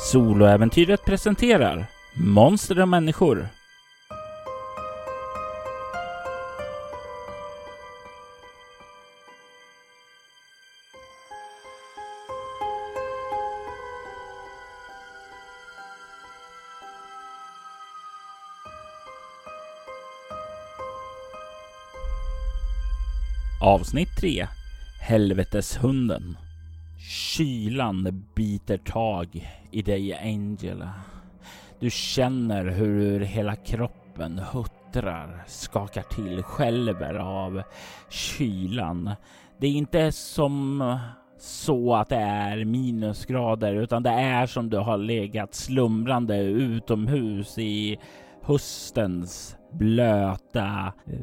Soloäventyret presenterar Monster och människor. Avsnitt 3 Helveteshunden Kylan biter tag i dig Angela. Du känner hur hela kroppen huttrar, skakar till, skälver av kylan. Det är inte som så att det är minusgrader utan det är som du har legat slumrande utomhus i höstens blöta eh,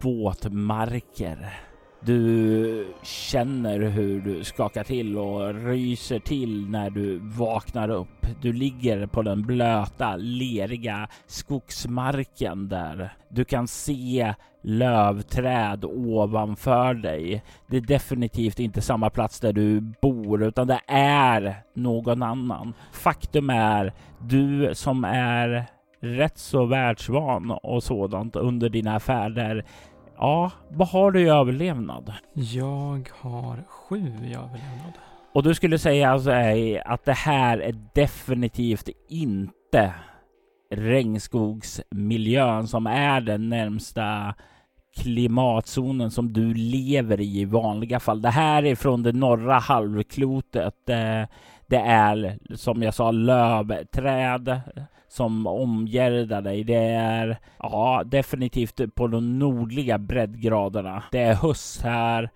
våtmarker. Du känner hur du skakar till och ryser till när du vaknar upp. Du ligger på den blöta, leriga skogsmarken där. Du kan se lövträd ovanför dig. Det är definitivt inte samma plats där du bor utan det är någon annan. Faktum är du som är rätt så världsvan och sådant under dina färder Ja, vad har du i överlevnad? Jag har sju i överlevnad. Och du skulle säga alltså att det här är definitivt inte regnskogsmiljön som är den närmsta klimatzonen som du lever i i vanliga fall. Det här är från det norra halvklotet. Eh, det är som jag sa lövträd som omgärdar dig. Det är ja, definitivt på de nordliga breddgraderna. Det är höst här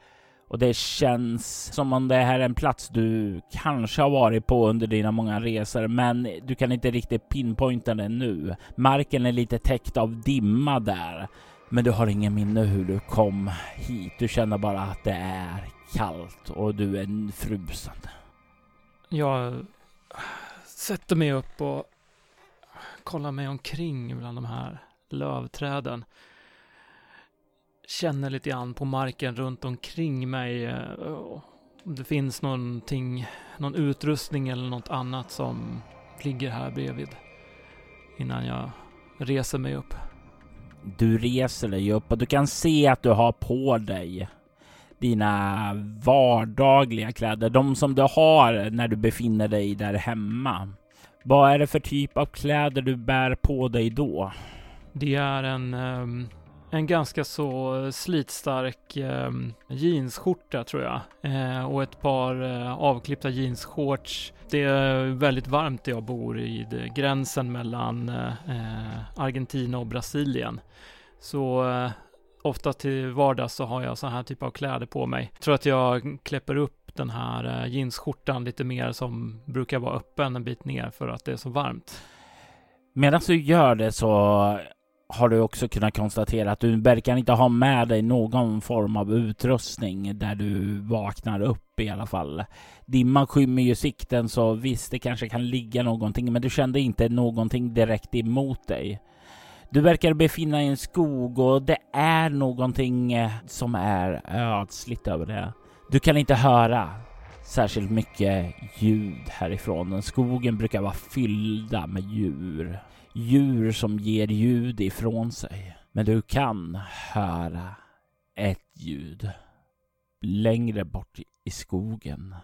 och det känns som om det här är en plats du kanske har varit på under dina många resor, men du kan inte riktigt pinpointa den nu. Marken är lite täckt av dimma där, men du har ingen minne hur du kom hit. Du känner bara att det är kallt och du är frusen. Jag sätter mig upp och kollar mig omkring bland de här lövträden. Känner lite grann på marken runt omkring mig. Eh, om det finns någonting, någon utrustning eller något annat som ligger här bredvid. Innan jag reser mig upp. Du reser dig upp och du kan se att du har på dig dina vardagliga kläder. De som du har när du befinner dig där hemma. Vad är det för typ av kläder du bär på dig då? Det är en, ehm, en ganska så slitstark ehm, jeansskjorta tror jag. Eh, och ett par eh, avklippta jeansshorts. Det är väldigt varmt där jag bor i gränsen mellan eh, Argentina och Brasilien. Så ofta till vardags så har jag så här typ av kläder på mig. Jag tror att jag kläpper upp den här eh, jeansskjortan lite mer som brukar vara öppen en bit ner för att det är så varmt. Medan du gör det så har du också kunnat konstatera att du verkar inte ha med dig någon form av utrustning där du vaknar upp i alla fall. Dimman skymmer ju sikten så visst, det kanske kan ligga någonting, men du kände inte någonting direkt emot dig. Du verkar befinna dig i en skog och det är någonting eh, som är ödsligt över det. Du kan inte höra särskilt mycket ljud härifrån. Skogen brukar vara fyllda med djur. Djur som ger ljud ifrån sig. Men du kan höra ett ljud längre bort i skogen.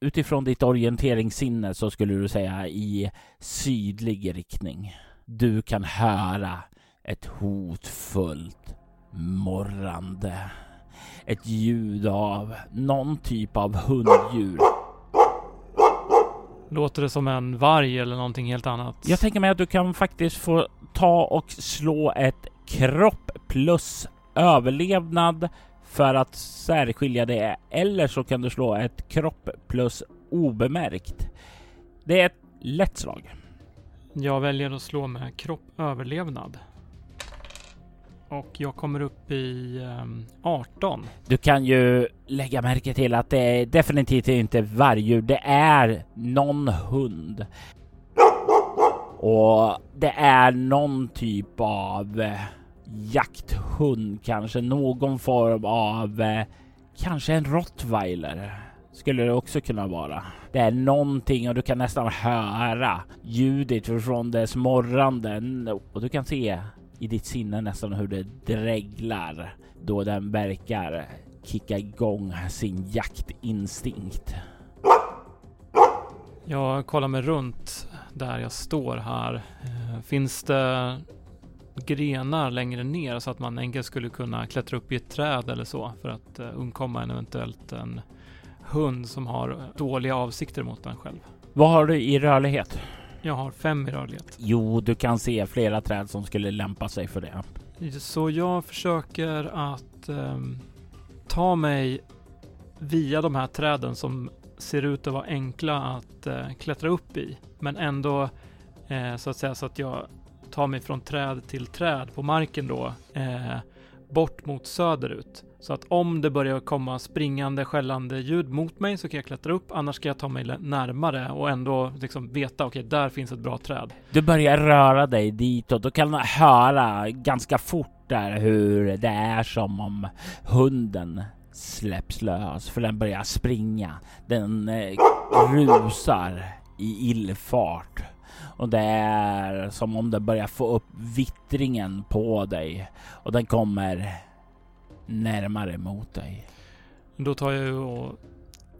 Utifrån ditt orienteringssinne så skulle du säga i sydlig riktning. Du kan höra ett hotfullt morrande ett ljud av någon typ av hunddjur. Låter det som en varg eller någonting helt annat? Jag tänker mig att du kan faktiskt få ta och slå ett kropp plus överlevnad för att särskilja det. Eller så kan du slå ett kropp plus obemärkt. Det är ett lätt slag. Jag väljer att slå med kropp överlevnad. Och jag kommer upp i ehm, um, 18. Du kan ju lägga märke till att det är definitivt inte vargdjur. Det är någon hund. Och det är någon typ av eh, jakthund, kanske någon form av eh, kanske en rottweiler. skulle det också kunna vara. Det är någonting och du kan nästan höra ljudet från dess morrande och du kan se i ditt sinne nästan hur det dreglar då den verkar kicka igång sin jaktinstinkt. Jag kollar mig runt där jag står här. Eh, finns det grenar längre ner så att man enkelt skulle kunna klättra upp i ett träd eller så för att uh, undkomma en eventuellt en hund som har dåliga avsikter mot en själv. Vad har du i rörlighet? Jag har fem i rörlighet. Jo, du kan se flera träd som skulle lämpa sig för det. Så jag försöker att um, ta mig via de här träden som ser ut att vara enkla att uh, klättra upp i, men ändå uh, så att säga så att jag tar mig från träd till träd på marken då, eh, bort mot söderut. Så att om det börjar komma springande, skällande ljud mot mig så kan jag klättra upp, annars ska jag ta mig närmare och ändå liksom veta, okej, okay, där finns ett bra träd. Du börjar röra dig ditåt och kan höra ganska fort där hur det är som om hunden släpps lös, för den börjar springa. Den eh, rusar i illfart och det är som om det börjar få upp vittringen på dig och den kommer närmare mot dig. Då tar jag och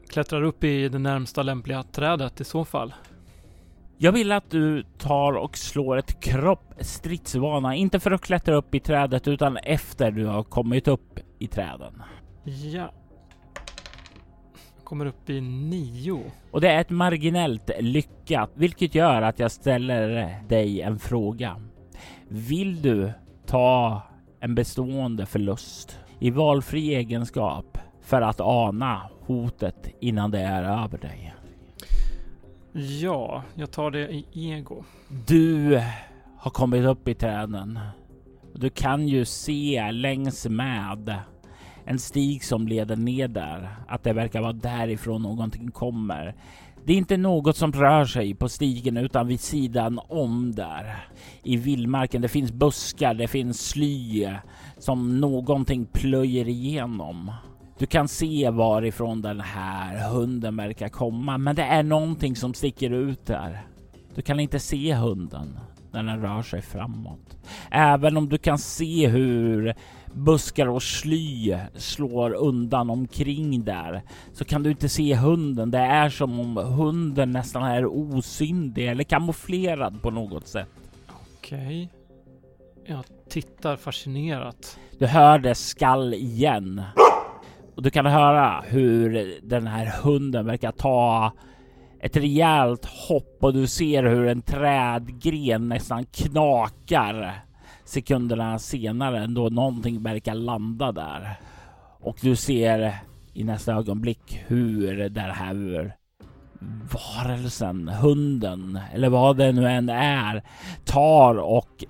klättrar upp i det närmsta lämpliga trädet i så fall. Jag vill att du tar och slår ett kropp stridsvana, inte för att klättra upp i trädet utan efter du har kommit upp i träden. Ja, kommer upp i nio. Och det är ett marginellt lyckat, vilket gör att jag ställer dig en fråga. Vill du ta en bestående förlust i valfri egenskap för att ana hotet innan det är över dig? Ja, jag tar det i ego. Du har kommit upp i träden. Du kan ju se längs med en stig som leder ner där. Att det verkar vara därifrån någonting kommer. Det är inte något som rör sig på stigen utan vid sidan om där. I vildmarken. Det finns buskar, det finns sly som någonting plöjer igenom. Du kan se varifrån den här hunden verkar komma, men det är någonting som sticker ut där. Du kan inte se hunden när den rör sig framåt. Även om du kan se hur buskar och sly slår undan omkring där så kan du inte se hunden. Det är som om hunden nästan är osynlig eller kamouflerad på något sätt. Okej. Okay. Jag tittar fascinerat. Du hör det skall igen. Och du kan höra hur den här hunden verkar ta ett rejält hopp och du ser hur en trädgren nästan knakar sekunderna senare då någonting verkar landa där. Och du ser i nästa ögonblick hur den här varelsen, hunden eller vad det nu än är, tar och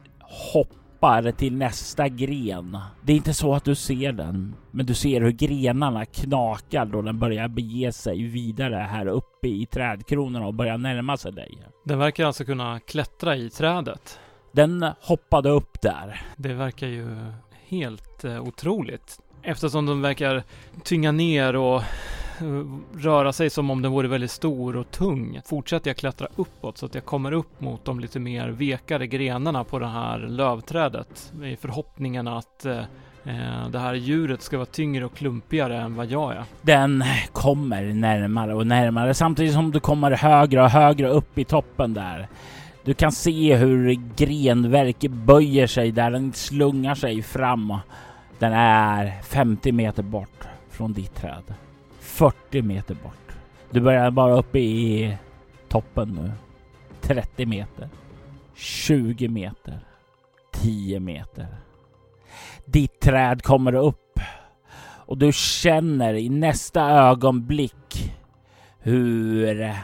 hoppar till nästa gren. Det är inte så att du ser den, men du ser hur grenarna knakar då den börjar bege sig vidare här uppe i trädkronorna och börjar närma sig dig. Den verkar alltså kunna klättra i trädet. Den hoppade upp där. Det verkar ju helt eh, otroligt. Eftersom de verkar tynga ner och eh, röra sig som om den vore väldigt stor och tung. Fortsätter jag klättra uppåt så att jag kommer upp mot de lite mer vekare grenarna på det här lövträdet i förhoppningen att eh, eh, det här djuret ska vara tyngre och klumpigare än vad jag är. Den kommer närmare och närmare samtidigt som du kommer högre och högre upp i toppen där. Du kan se hur grenverk böjer sig där den slungar sig fram. Den är 50 meter bort från ditt träd. 40 meter bort. Du börjar bara uppe i toppen nu. 30 meter. 20 meter. 10 meter. Ditt träd kommer upp och du känner i nästa ögonblick hur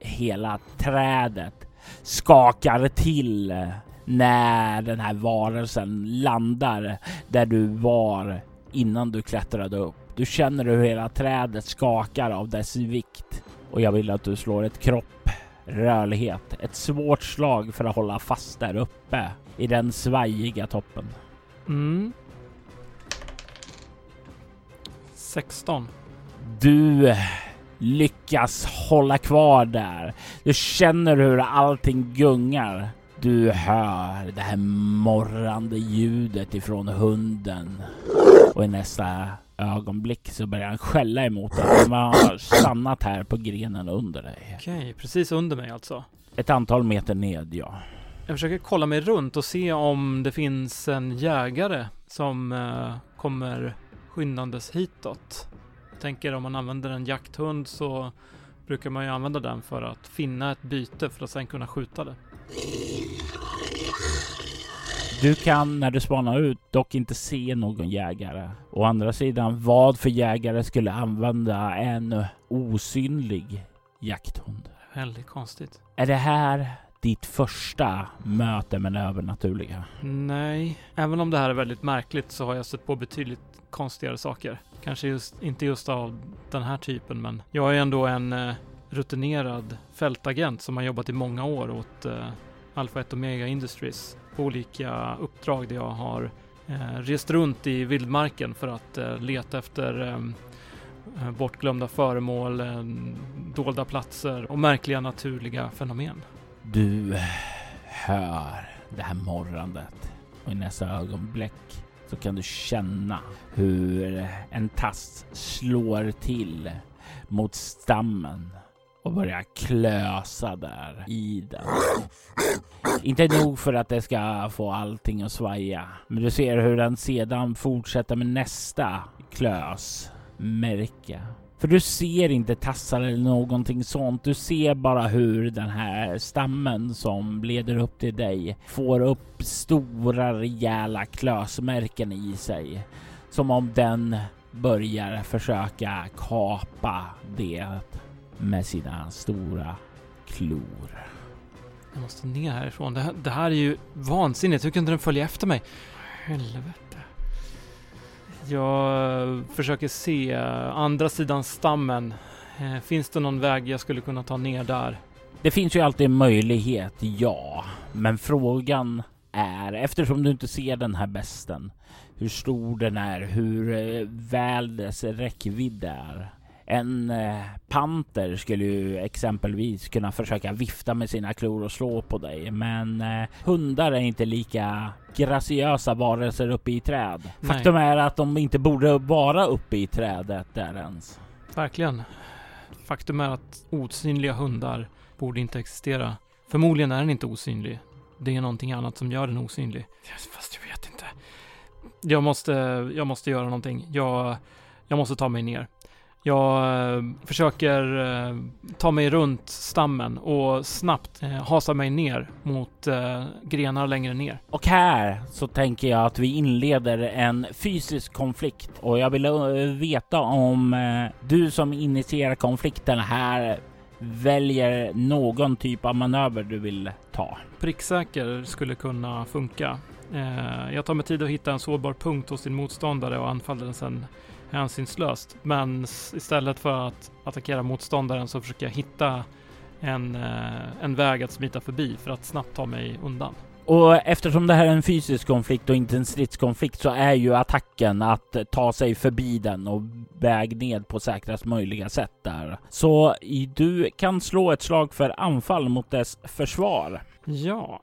hela trädet skakar till när den här varelsen landar där du var innan du klättrade upp. Du känner hur hela trädet skakar av dess vikt och jag vill att du slår ett kropp rörlighet. Ett svårt slag för att hålla fast där uppe i den svajiga toppen. Mm. 16. Du lyckas hålla kvar där. Du känner hur allting gungar. Du hör det här morrande ljudet ifrån hunden och i nästa ögonblick så börjar han skälla emot dig. Han har stannat här på grenen under dig. Okej, precis under mig alltså. Ett antal meter ned, ja. Jag försöker kolla mig runt och se om det finns en jägare som uh, kommer skyndandes hitåt. Tänker om man använder en jakthund så brukar man ju använda den för att finna ett byte för att sen kunna skjuta det. Du kan när du spanar ut dock inte se någon jägare. Å andra sidan, vad för jägare skulle använda en osynlig jakthund? Väldigt konstigt. Är det här ditt första möte med det övernaturliga? Nej, även om det här är väldigt märkligt så har jag sett på betydligt konstigare saker. Kanske just, inte just av den här typen, men jag är ändå en eh, rutinerad fältagent som har jobbat i många år åt eh, Alpha 1 Omega Industries på olika uppdrag där jag har eh, rest runt i vildmarken för att eh, leta efter eh, eh bortglömda föremål, eh, dolda platser och märkliga naturliga fenomen. Du eh, hör det här morrandet och i nästa ögonblick så kan du känna hur en tass slår till mot stammen och börjar klösa där i den. Inte nog för att det ska få allting att svaja, men du ser hur den sedan fortsätter med nästa klösmärke. För du ser inte tassar eller någonting sånt. Du ser bara hur den här stammen som leder upp till dig får upp stora rejäla klösmärken i sig. Som om den börjar försöka kapa det med sina stora klor. Jag måste ner härifrån. Det här, det här är ju vansinnigt. Hur kunde den följa efter mig? Helvete. Jag eh, försöker se andra sidan stammen. Eh, finns det någon väg jag skulle kunna ta ner där? Det finns ju alltid en möjlighet, ja. Men frågan är, eftersom du inte ser den här besten, hur stor den är, hur eh, väl dess räckvidd är. En eh, panter skulle ju exempelvis kunna försöka vifta med sina klor och slå på dig, men eh, hundar är inte lika graciösa varelser uppe i träd. Nej. Faktum är att de inte borde vara uppe i trädet där ens. Verkligen. Faktum är att osynliga hundar borde inte existera. Förmodligen är den inte osynlig. Det är någonting annat som gör den osynlig. Fast jag vet inte. Jag måste, jag måste göra någonting. Jag, jag måste ta mig ner. Jag eh, försöker eh, ta mig runt stammen och snabbt eh, hasa mig ner mot grenar längre ner. Och här så tänker jag att vi inleder en fysisk konflikt och jag vill veta om du som initierar konflikten här väljer någon typ av manöver du vill ta. Pricksäker skulle kunna funka. Jag tar mig tid att hitta en sårbar punkt hos din motståndare och anfaller den sen hänsynslöst. Men istället för att attackera motståndaren så försöker jag hitta en, eh, en väg att smita förbi för att snabbt ta mig undan. Och eftersom det här är en fysisk konflikt och inte en stridskonflikt så är ju attacken att ta sig förbi den och väg ned på säkrast möjliga sätt där. Så du kan slå ett slag för anfall mot dess försvar. Ja.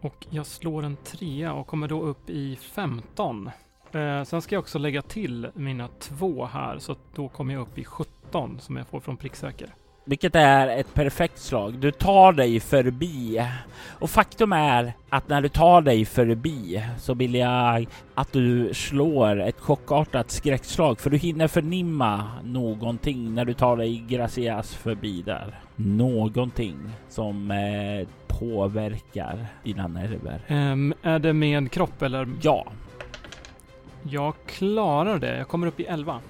Och jag slår en trea och kommer då upp i 15. Eh, sen ska jag också lägga till mina två här, så då kommer jag upp i 17 som jag får från pricksäker. Vilket är ett perfekt slag. Du tar dig förbi. Och faktum är att när du tar dig förbi så vill jag att du slår ett chockartat skräckslag för du hinner förnimma någonting när du tar dig gracias förbi där. Någonting som eh, påverkar dina nerver. Um, är det med kropp eller? Ja, jag klarar det. Jag kommer upp i 11.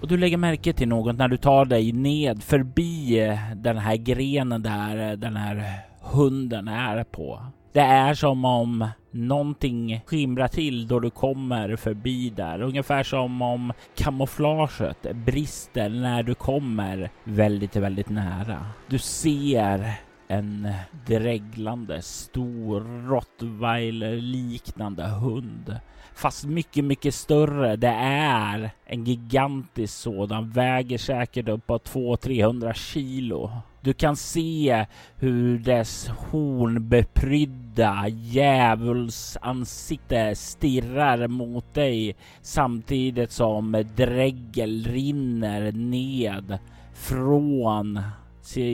Och du lägger märke till något när du tar dig ned förbi eh, den här grenen där eh, den här hunden är på. Det är som om någonting skimrar till då du kommer förbi där. Ungefär som om kamouflaget brister när du kommer väldigt, väldigt nära. Du ser en dreglande stor rottweiler-liknande hund. Fast mycket, mycket större. Det är en gigantisk sådan, väger säkert uppåt 200-300 kilo. Du kan se hur dess hornbeprydda djävulsansikte stirrar mot dig samtidigt som dregel rinner ned från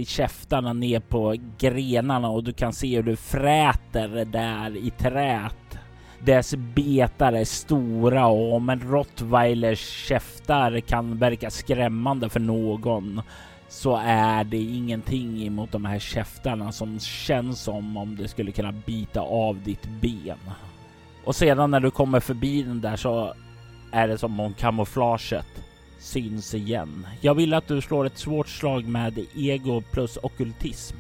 käftarna ner på grenarna och du kan se hur du fräter där i trät. Dess betar är stora och om en rottweilers käftar kan verka skrämmande för någon så är det ingenting emot de här käftarna som känns som om det skulle kunna bita av ditt ben. Och sedan när du kommer förbi den där så är det som om kamouflaget syns igen. Jag vill att du slår ett svårt slag med ego plus okultism.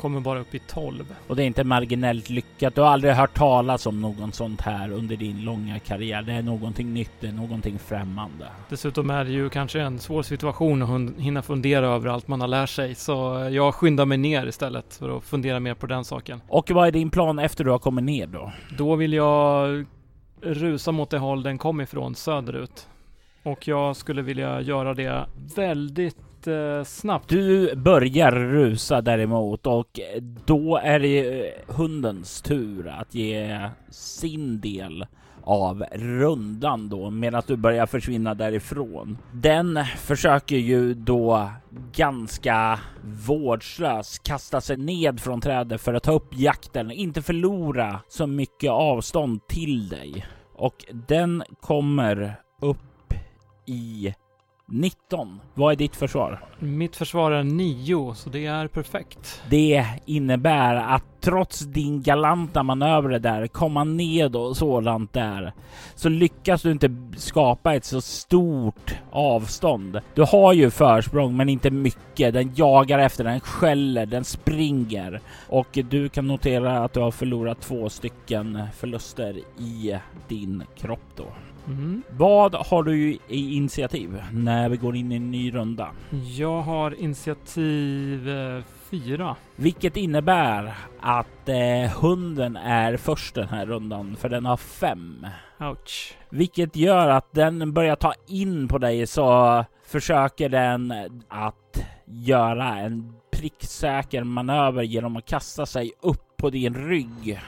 Kommer bara upp i 12. Och det är inte marginellt lyckat. Du har aldrig hört talas om någon sånt här under din långa karriär. Det är någonting nytt, det är någonting främmande. Dessutom är det ju kanske en svår situation att hinna fundera över allt man har lärt sig. Så jag skyndar mig ner istället för att fundera mer på den saken. Och vad är din plan efter du har kommit ner då? Då vill jag rusa mot det håll den kom ifrån, söderut. Och jag skulle vilja göra det väldigt eh, snabbt. Du börjar rusa däremot och då är det hundens tur att ge sin del av rundan då medan du börjar försvinna därifrån. Den försöker ju då ganska vårdslöst kasta sig ned från trädet för att ta upp jakten, inte förlora så mycket avstånd till dig. Och den kommer upp i 19. Vad är ditt försvar? Mitt försvar är 9, så det är perfekt. Det innebär att trots din galanta manöver där, komma ned och sådant där, så lyckas du inte skapa ett så stort avstånd. Du har ju försprång, men inte mycket. Den jagar efter, den skäller, den springer och du kan notera att du har förlorat två stycken förluster i din kropp då. Mm. Vad har du i initiativ när vi går in i en ny runda? Jag har initiativ eh, fyra. Vilket innebär att eh, hunden är först den här rundan, för den har fem. Ouch. Vilket gör att den börjar ta in på dig så försöker den att göra en pricksäker manöver genom att kasta sig upp på din rygg.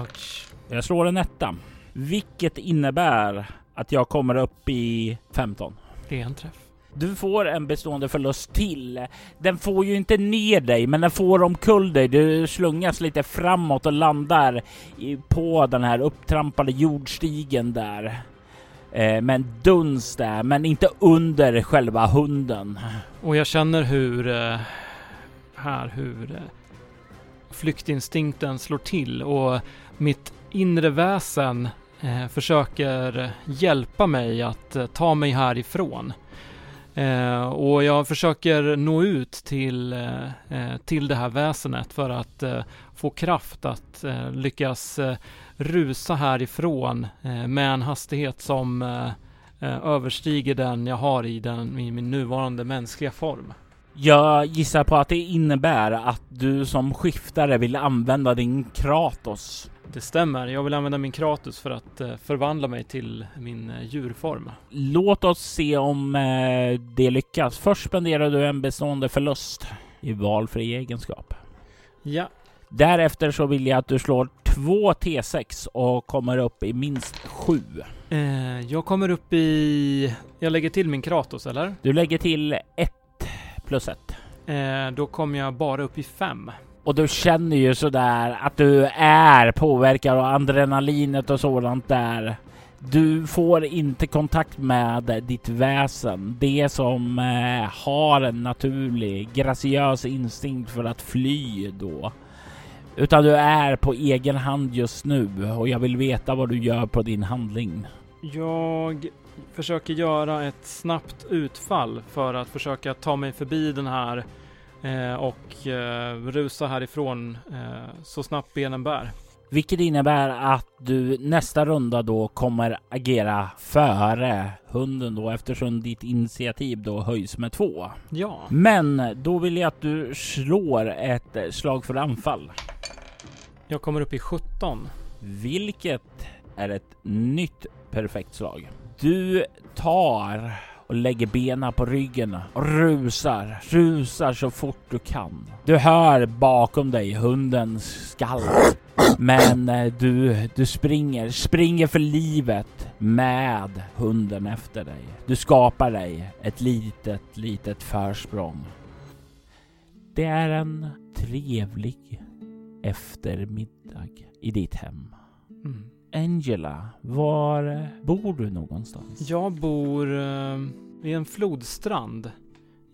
Ouch. Jag slår en etta. Vilket innebär att jag kommer upp i 15. Det är en träff. Du får en bestående förlust till. Den får ju inte ner dig, men den får omkull dig. Du slungas lite framåt och landar på den här upptrampade jordstigen där. Eh, med en duns där, men inte under själva hunden. Och jag känner hur... Eh, här, hur... Eh, flyktinstinkten slår till och mitt inre väsen eh, försöker hjälpa mig att eh, ta mig härifrån. Eh, och jag försöker nå ut till, eh, eh till det här väsenet för att eh, få kraft att eh, lyckas eh, rusa härifrån med en hastighet som överstiger den jag har i, den, i min nuvarande mänskliga form. Jag gissar på att det innebär att du som skiftare vill använda din Kratos det stämmer. Jag vill använda min Kratos för att eh, förvandla mig till min eh, djurform. Låt oss se om eh, det lyckas. Först spenderar du en bestående förlust i valfri egenskap. Ja. Därefter så vill jag att du slår två T6 och kommer upp i minst sju. Jag kommer upp i... Jag lägger till min Kratos, eller? Du lägger till ett plus ett. Då kommer jag bara upp i fem. Och du känner ju sådär att du är påverkad av adrenalinet och sådant där. Du får inte kontakt med ditt väsen. Det som eh, har en naturlig, graciös instinkt för att fly då. Utan du är på egen hand just nu och jag vill veta vad du gör på din handling. Jag försöker göra ett snabbt utfall för att försöka ta mig förbi den här Eh, och eh, rusa härifrån eh, så snabbt benen bär. Vilket innebär att du nästa runda då kommer agera före hunden då eftersom ditt initiativ då höjs med två. Ja. Men då vill jag att du slår ett slag för anfall. Jag kommer upp i 17. Vilket är ett nytt perfekt slag. Du tar och lägger benen på ryggen och rusar, rusar så fort du kan. Du hör bakom dig hundens skall. Men eh, du, du springer, springer för livet med hunden efter dig. Du skapar dig ett litet, litet försprång. Det är en trevlig eftermiddag i ditt hem. Mm. Angela, var bor du någonstans? Jag bor eh, vid en flodstrand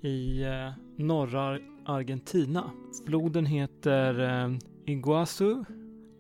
i eh, norra Argentina. Floden heter eh, Iguazu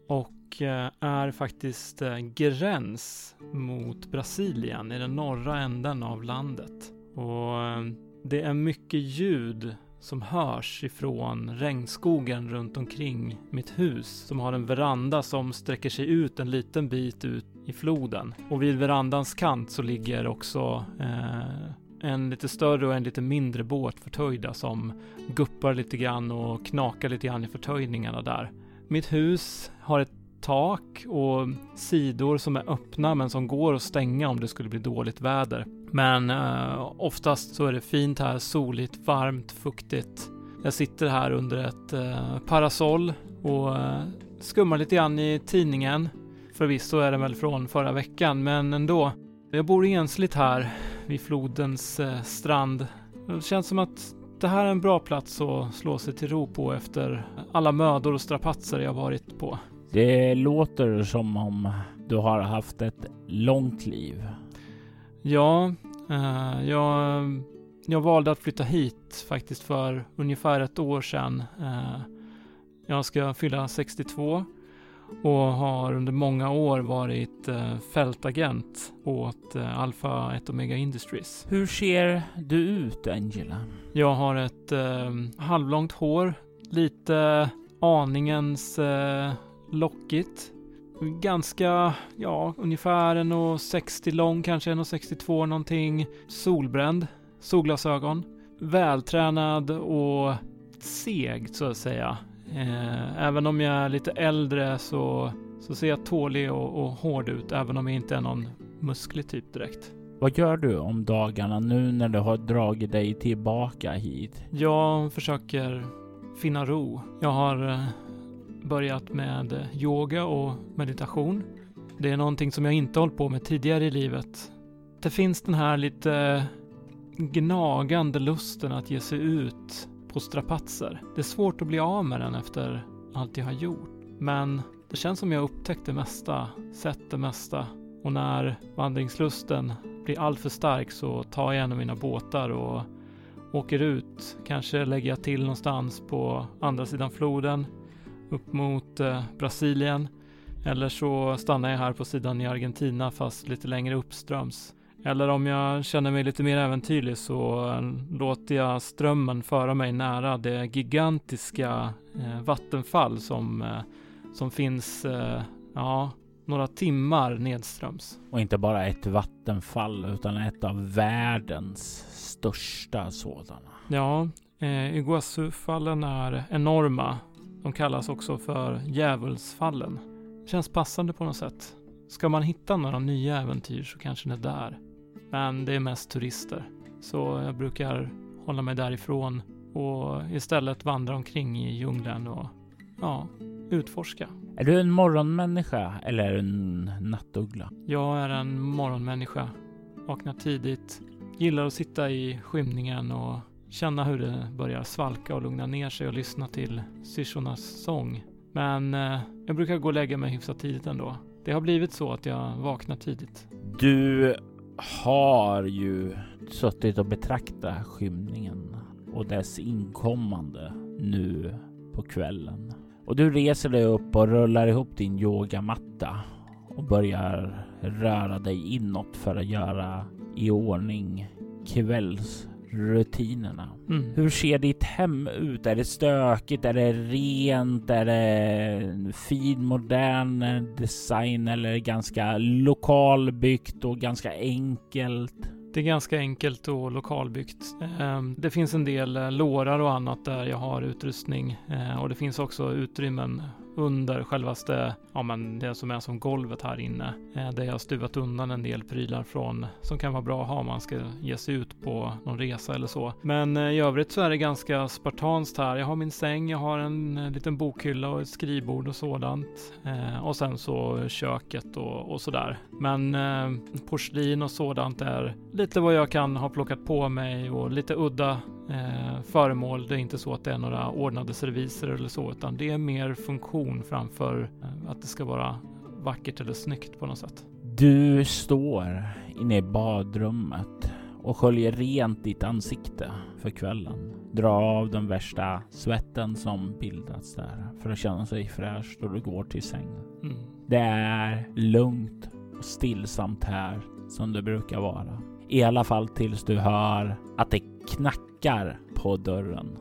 och eh, är faktiskt eh, gräns mot Brasilien i den norra änden av landet. Och eh, det är mycket ljud som hörs ifrån regnskogen runt omkring mitt hus som har en veranda som sträcker sig ut en liten bit ut i floden. Och vid verandans kant så ligger också eh, en lite större och en lite mindre båt förtöjda som guppar lite grann och knakar lite grann i förtöjningarna där. Mitt hus har ett tak och sidor som är öppna men som går att stänga om det skulle bli dåligt väder. Men eh, oftast så är det fint här, soligt, varmt, fuktigt. Jag sitter här under ett eh, parasoll och eh, skummar lite grann i tidningen. Förvisso är den väl från förra veckan, men ändå. Jag bor ensligt här vid flodens eh, strand. Det känns som att det här är en bra plats att slå sig till ro på efter alla mödor och strapatser jag varit på. Det låter som om du har haft ett långt liv. Ja, eh, jag, jag valde att flytta hit faktiskt för ungefär ett år sedan. Eh, jag ska fylla 62 och har under många år varit eh, fältagent åt Alpha 1 Omega Industries. Hur ser du ut, Angela? Jag har ett halvlångt hår, lite aningens lockigt. Ganska, ja, ungefär 1,60 lång, kanske 1,62 någonting. Solbränd, solglasögon. Vältränad och seg så att säga. Eh, även om jag är lite äldre så, så ser jag tålig och, och hård ut, även om jag inte är någon musklig typ direkt. Vad gör du om dagarna nu när du har dragit dig tillbaka hit? Jag försöker finna ro. Jag har eh, börjat med yoga och meditation. Det är någonting som jag inte hållit på med tidigare i livet. Det finns den här lite gnagande lusten att ge sig ut på strapatser. Det är svårt att bli av med den efter allt jag har gjort. Men det känns som jag upptäckt det mesta, sett det mesta. Och när vandringslusten blir alltför stark så tar jag en av mina båtar och åker ut. Kanske lägger jag till någonstans på andra sidan floden upp mot eh, Brasilien. Eller så stannar jag här på sidan i Argentina fast lite längre uppströms. Eller om jag känner mig lite mer äventyrlig så eh, låter jag strömmen föra mig nära det gigantiska eh, vattenfall som, som finns, ja, några timmar nedströms. Och inte bara ett vattenfall utan ett av världens största sådana. Ja, eh, Iguazufallen är enorma. De kallas också för djävulsfallen. Känns passande på något sätt. Ska man hitta några nya äventyr så kanske det är där. Men det är mest turister. Så jag brukar hålla mig därifrån och istället vandra omkring i djungeln och ja, utforska. Är du en morgonmänniska eller är du en nattuggla? Jag är en morgonmänniska. Vaknar tidigt. Gillar att sitta i skymningen och känna hur det börjar svalka och lugna ner sig och lyssna till syrsornas sång. Men eh, jag brukar gå och lägga mig hyfsat tidigt ändå. Det har blivit så att jag vaknar tidigt. Du har ju suttit och betraktat skymningen och dess inkommande nu på kvällen. Och du reser dig upp och rullar ihop din yogamatta och börjar röra dig inåt för att göra i ordning kvälls rutinerna. Mm. Hur ser ditt hem ut? Är det stökigt? Är det rent? Är det fin modern design eller ganska lokalbyggt och ganska enkelt? Det är ganska enkelt och lokalbyggt. Ehm, det finns en del eh, lårar och annat där jag har utrustning eh, och det finns också utrymmen under självaste, ja men det som är som golvet här inne. Eh, där jag har stuvat undan en del prylar från som kan vara bra att ha om man ska ge sig ut på någon resa eller så. Men eh, i övrigt så är det ganska spartanskt här. Jag har min säng, jag har en eh, liten bokhylla och ett skrivbord och sådant. Eh, och sen så köket och, och sådär. Men eh, porslin och sådant är lite vad jag kan ha plockat på mig och lite udda eh, föremål. Det är inte så att det är några ordnade serviser eller så, utan det är mer funktion framför eh, att det ska vara vackert eller snyggt på något sätt. Du står inne i badrummet och sköljer rent ditt ansikte för kvällen. Dra av den värsta svetten som bildats där för att känna sig fräsch då du går till sängen. Mm. Det är lugnt och stillsamt här som det brukar vara. I alla fall tills du hör att det knackar på dörren.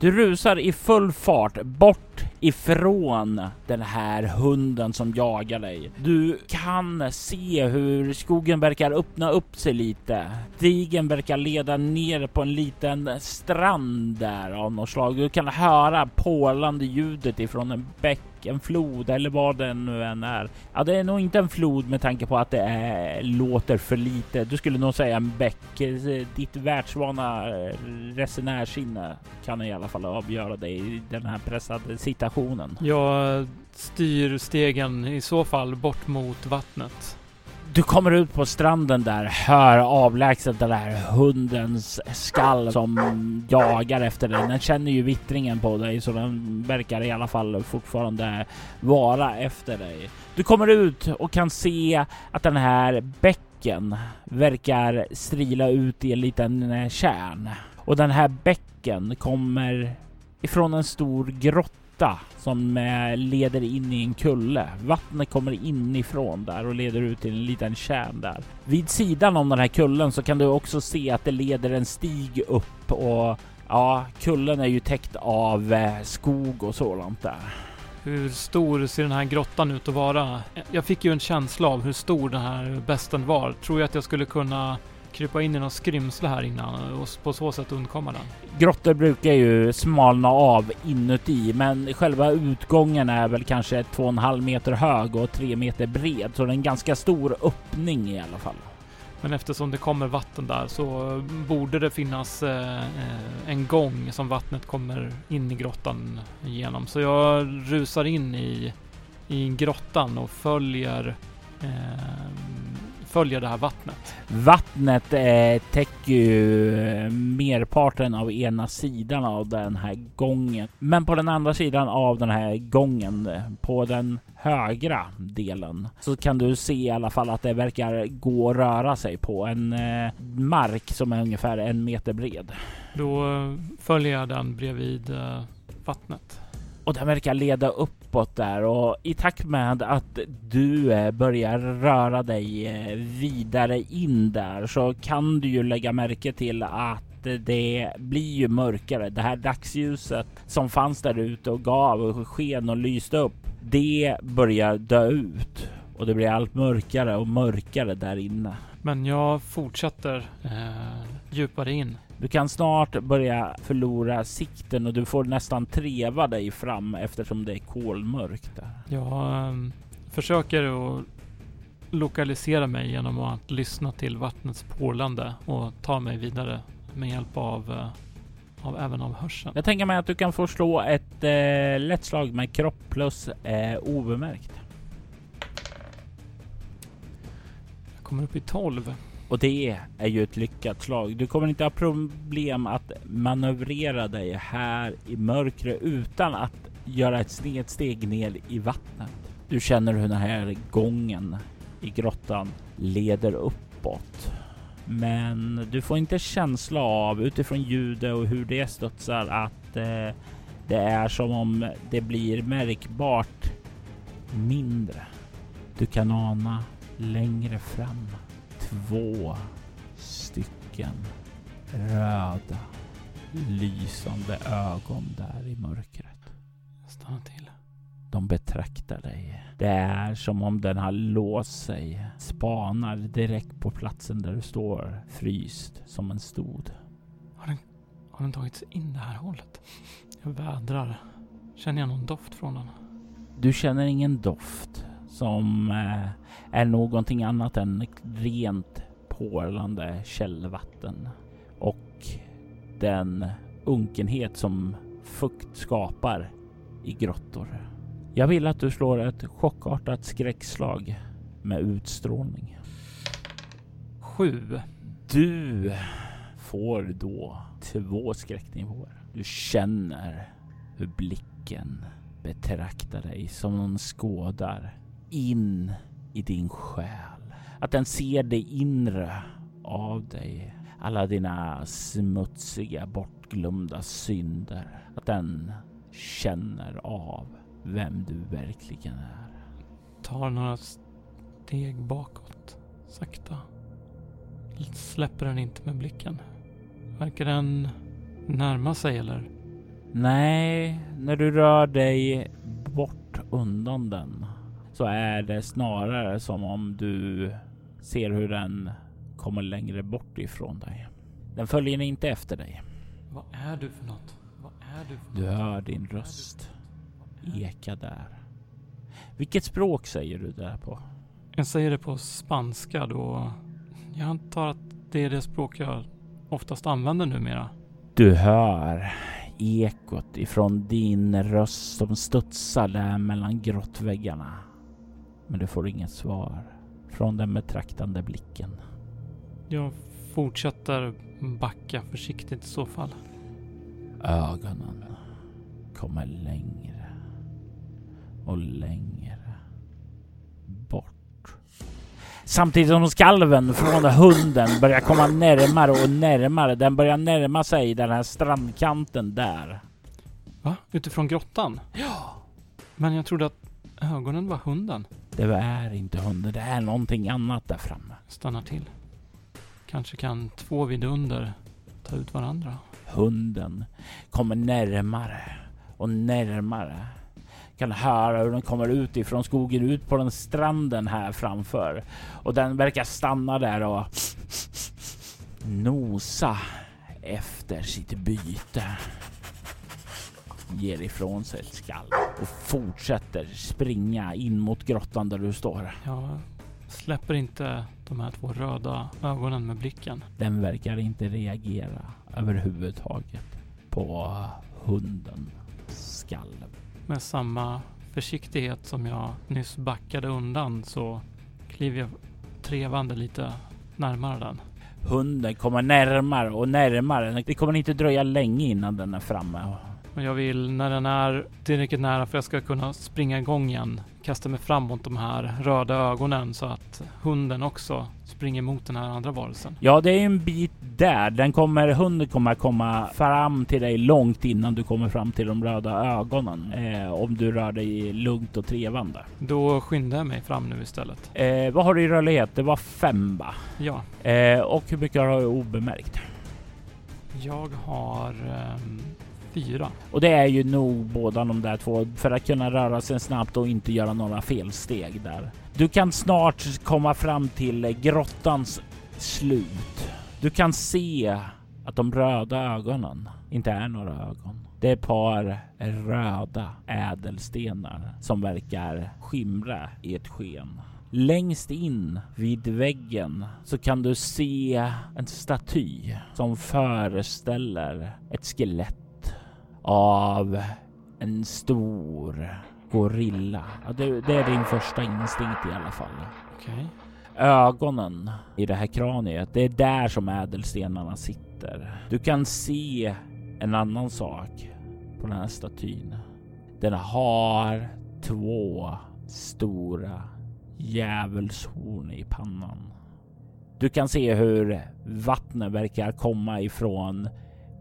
Du rusar i full fart bort ifrån den här hunden som jagar dig. Du kan se hur skogen verkar öppna upp sig lite. Stigen verkar leda ner på en liten strand där av något slag. Du kan höra porlande ljudet ifrån en bäck, en flod eller vad det nu än är. Ja, det är nog inte en flod med tanke på att det är, låter för lite. Du skulle nog säga en bäck. Ditt världsvana resenärsinne kan i alla fall avgöra dig i den här pressade situationen. Jag styr stegen i så fall bort mot vattnet. Du kommer ut på stranden där, hör avlägset den där hundens skall som jagar efter dig. Den känner ju vittringen på dig så den verkar i alla fall fortfarande vara efter dig. Du kommer ut och kan se att den här bäcken verkar strila ut i en liten eh, kärn. Och den här bäcken kommer ifrån en stor grotta som eh, leder in i en kulle. Vattnet kommer inifrån där och leder ut till en liten kärn där. Vid sidan om den här kullen så kan du också se att det leder en stig upp och ja, kullen är ju täckt av eh, skog och sådant där. Hur stor ser den här grottan ut att vara? Jag fick ju en känsla av hur stor den här besten var. Tror jag att jag skulle kunna krypa in i något skrymsle här innan och på så sätt undkomma den. Grottor brukar ju smalna av inuti, men själva utgången är väl kanske 2,5 meter hög och 3 meter bred, så det är en ganska stor öppning i alla fall. Men eftersom det kommer vatten där så borde det finnas eh, en gång som vattnet kommer in i grottan igenom. Så jag rusar in i, i grottan och följer eh, följer det här vattnet. Vattnet eh, täcker ju eh, merparten av ena sidan av den här gången. Men på den andra sidan av den här gången, på den högra delen, så kan du se i alla fall att det verkar gå att röra sig på en eh, mark som är ungefär en meter bred. Då eh, följer jag den bredvid eh, vattnet. Och den verkar leda uppåt där och i takt med att du eh, börjar röra dig eh, vidare in där så kan du ju lägga märke till att det blir ju mörkare. Det här dagsljuset som fanns där ute och gav sken och lyste upp. Det börjar dö ut och det blir allt mörkare och mörkare där inne. Men jag fortsätter eh, djupare in. Du kan snart börja förlora sikten och du får nästan treva dig fram eftersom det är kolmörkt där. Jag eh, försöker att lokalisera mig genom att lyssna till vattnets porlande och ta mig vidare med hjälp av, eh, av även av hörseln. Jag tänker mig att du kan få slå ett eh, lätt slag med kropp plus eh, obemärkt. Jag kommer upp i 12. Och det är ju ett lyckat slag. Du kommer inte ha problem att manövrera dig här i mörkret utan att göra ett snedsteg ner i vattnet. Du känner hur den här gången i grottan leder uppåt. Men du får inte känsla av utifrån ljudet och hur det studsar att eh, det är som om det blir märkbart mindre. Du kan ana längre fram två stycken röda, lysande ögon där i mörkret. Jag stannar till. De betraktar dig. Det är som om den har låst sig, spanar direkt på platsen där du står, fryst som en stod. Har den, har den tagit sig in det här hållet? Jag vädrar. Känner jag någon doft från den? Du känner ingen doft som eh, är någonting annat än rent porlande källvatten och den unkenhet som fukt skapar i grottor. Jag vill att du slår ett chockartat skräckslag med utstrålning. Sju. Du får då två skräcknivåer. Du känner hur blicken betraktar dig som någon skådar in i din själ. Att den ser det inre av dig. Alla dina smutsiga, bortglömda synder. Att den känner av vem du verkligen är. Tar några steg bakåt. Sakta. Släpper den inte med blicken. Verkar den närma sig eller? Nej, när du rör dig bort undan den så är det snarare som om du ser hur den kommer längre bort ifrån dig. Den följer inte efter dig. Vad är du för något? Vad är du för Du hör din röst eka där. Vilket språk säger du där på? Jag säger det på spanska då. Jag antar att det är det språk jag oftast använder numera. Du hör ekot ifrån din röst som studsar där mellan grottväggarna. Men du får inget svar från den betraktande blicken. Jag fortsätter backa försiktigt i så fall. Ögonen kommer längre och längre bort. Samtidigt som skalven från hunden börjar komma närmare och närmare. Den börjar närma sig den här strandkanten där. Va? Utifrån grottan? Ja. Men jag trodde att ögonen var hunden. Det är inte hunden, det är någonting annat där framme. Stannar till. Kanske kan två vidunder ta ut varandra. Hunden kommer närmare och närmare. Kan höra hur den kommer ut ifrån skogen ut på den stranden här framför. Och den verkar stanna där och nosa efter sitt byte. Ger ifrån sig ett skall och fortsätter springa in mot grottan där du står. Jag släpper inte de här två röda ögonen med blicken. Den verkar inte reagera överhuvudtaget på hunden skalv. Med samma försiktighet som jag nyss backade undan så kliver jag trevande lite närmare den. Hunden kommer närmare och närmare. Det kommer inte dröja länge innan den är framme. Och jag vill när den är tillräckligt nära för att jag ska kunna springa igång igen kasta mig fram mot de här röda ögonen så att hunden också springer mot den här andra varelsen. Ja, det är en bit där. Den kommer, hunden kommer komma fram till dig långt innan du kommer fram till de röda ögonen. Eh, om du rör dig lugnt och trevande. Då skyndar jag mig fram nu istället. Eh, vad har du i rörlighet? Det var fem va? Ja. Eh, och hur mycket har du obemärkt? Jag har um, fyra. Och det är ju nog båda de där två för att kunna röra sig snabbt och inte göra några felsteg där. Du kan snart komma fram till grottans slut. Du kan se att de röda ögonen inte är några ögon. Det är ett par röda ädelstenar som verkar skimra i ett sken. Längst in vid väggen så kan du se en staty som föreställer ett skelett av en stor gorilla. Det, det, är din första instinkt i alla fall. Okay. Ögonen i det här kraniet, det är där som ädelstenarna sitter. Du kan se en annan sak på den här statyn. Den har två stora djävulshorn i pannan. Du kan se hur vattnet verkar komma ifrån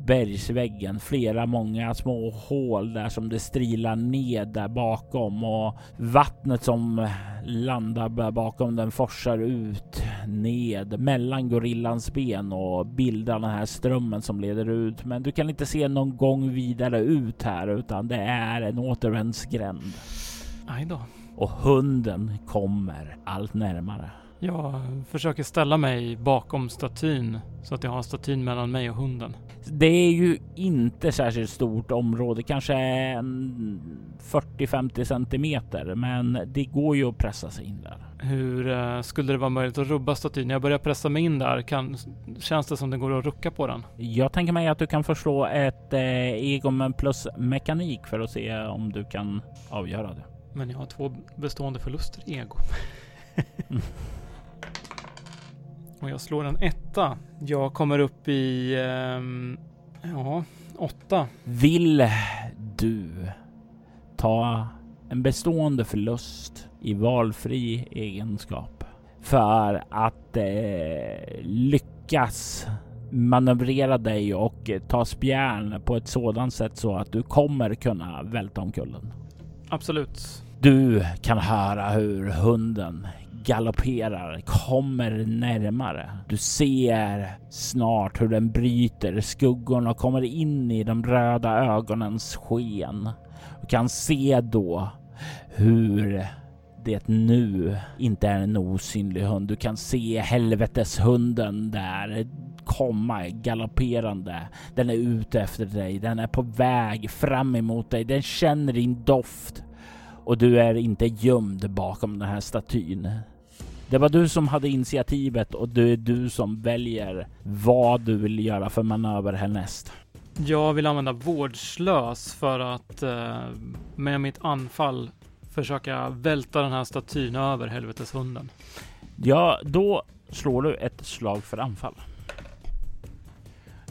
bergsväggen. Flera många små hål där som det strilar ned där bakom och vattnet som landar bakom den forsar ut ned mellan gorillans ben och bildar den här strömmen som leder ut. Men du kan inte se någon gång vidare ut här utan det är en återvändsgränd. Aj då. Och hunden kommer allt närmare. Jag försöker ställa mig bakom statyn så att jag har statyn mellan mig och hunden. Det är ju inte särskilt stort område, kanske 40-50 centimeter, men det går ju att pressa sig in där. Hur uh, skulle det vara möjligt att rubba statyn? När jag börjar pressa mig in där, kan, känns det som det går att rucka på den? Jag tänker mig att du kan förslå ett eh, Egon plus mekanik för att se om du kan avgöra det. Men jag har två bestående förluster i ego. Och jag slår en etta. Jag kommer upp i, um, ja, åtta. Vill du ta en bestående förlust i valfri egenskap för att eh, lyckas manövrera dig och ta spjärn på ett sådant sätt så att du kommer kunna välta omkullen. Absolut. Du kan höra hur hunden galopperar, kommer närmare. Du ser snart hur den bryter skuggorna och kommer in i de röda ögonens sken. Du kan se då hur det nu inte är en osynlig hund. Du kan se helveteshunden där komma galopperande. Den är ute efter dig. Den är på väg fram emot dig. Den känner din doft och du är inte gömd bakom den här statyn. Det var du som hade initiativet och det är du som väljer vad du vill göra för manöver härnäst. Jag vill använda vårdslös för att eh, med mitt anfall försöka välta den här statyn över helveteshunden. Ja, då slår du ett slag för anfall.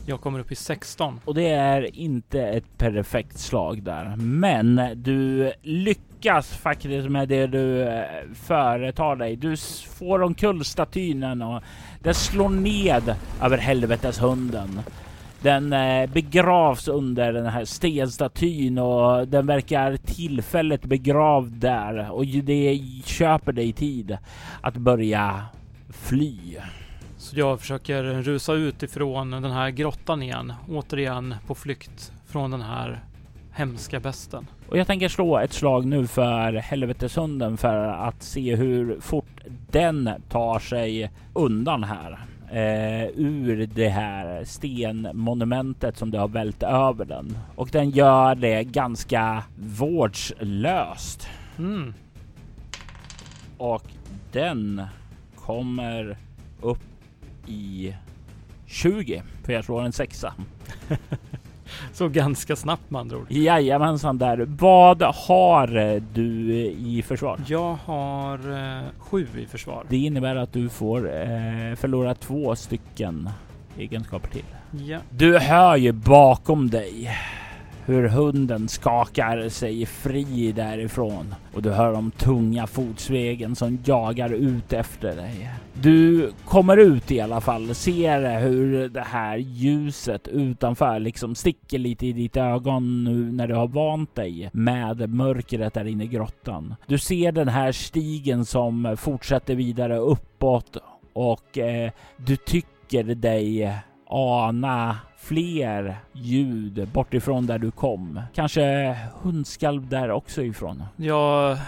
Jag kommer upp i 16. Och det är inte ett perfekt slag där. Men du lyckas faktiskt med det du eh, företar dig. Du får omkull statyn och den slår ned över helveteshunden. Den eh, begravs under den här stenstatyn och den verkar tillfälligt begravd där och det köper dig tid att börja fly. Så jag försöker rusa ut ifrån den här grottan igen, återigen på flykt från den här hemska besten. Och jag tänker slå ett slag nu för helveteshunden för att se hur fort den tar sig undan här. Eh, ur det här stenmonumentet som det har vält över den. Och den gör det ganska vårdslöst. Mm. Och den kommer upp i 20 för jag slår en sexa. Så ganska snabbt med andra ord. Jajamensan där. Vad har du i försvar? Jag har eh, sju i försvar. Det innebär att du får eh, förlora två stycken egenskaper till. Ja. Du hör ju bakom dig hur hunden skakar sig fri därifrån och du hör de tunga fotsvegen som jagar ut efter dig. Du kommer ut i alla fall, ser hur det här ljuset utanför liksom sticker lite i ditt ögon nu när du har vant dig med mörkret där inne i grottan. Du ser den här stigen som fortsätter vidare uppåt och eh, du tycker dig ana fler ljud bortifrån där du kom. Kanske hundskalv där också ifrån. Jag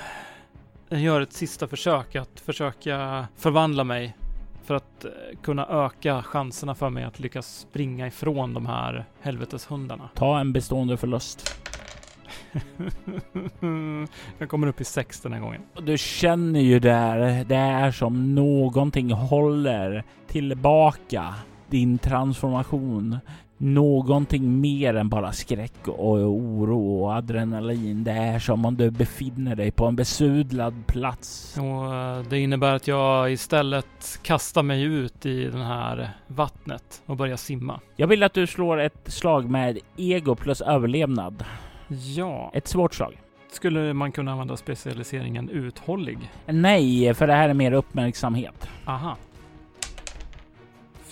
gör ett sista försök att försöka förvandla mig för att eh, kunna öka chanserna för mig att lyckas springa ifrån de här helveteshundarna. Ta en bestående förlust. jag kommer upp i sex den här gången. Du känner ju där, det är som någonting håller tillbaka din transformation någonting mer än bara skräck och oro och adrenalin. Det är som om du befinner dig på en besudlad plats. Och eh, det innebär att jag istället kastar mig ut i det här vattnet och börjar simma. Jag vill att du slår ett slag med ego plus överlevnad. Ja. Ett svårt slag. Skulle man kunna använda specialiseringen uthållig? Nej, för det här är mer uppmärksamhet. Aha.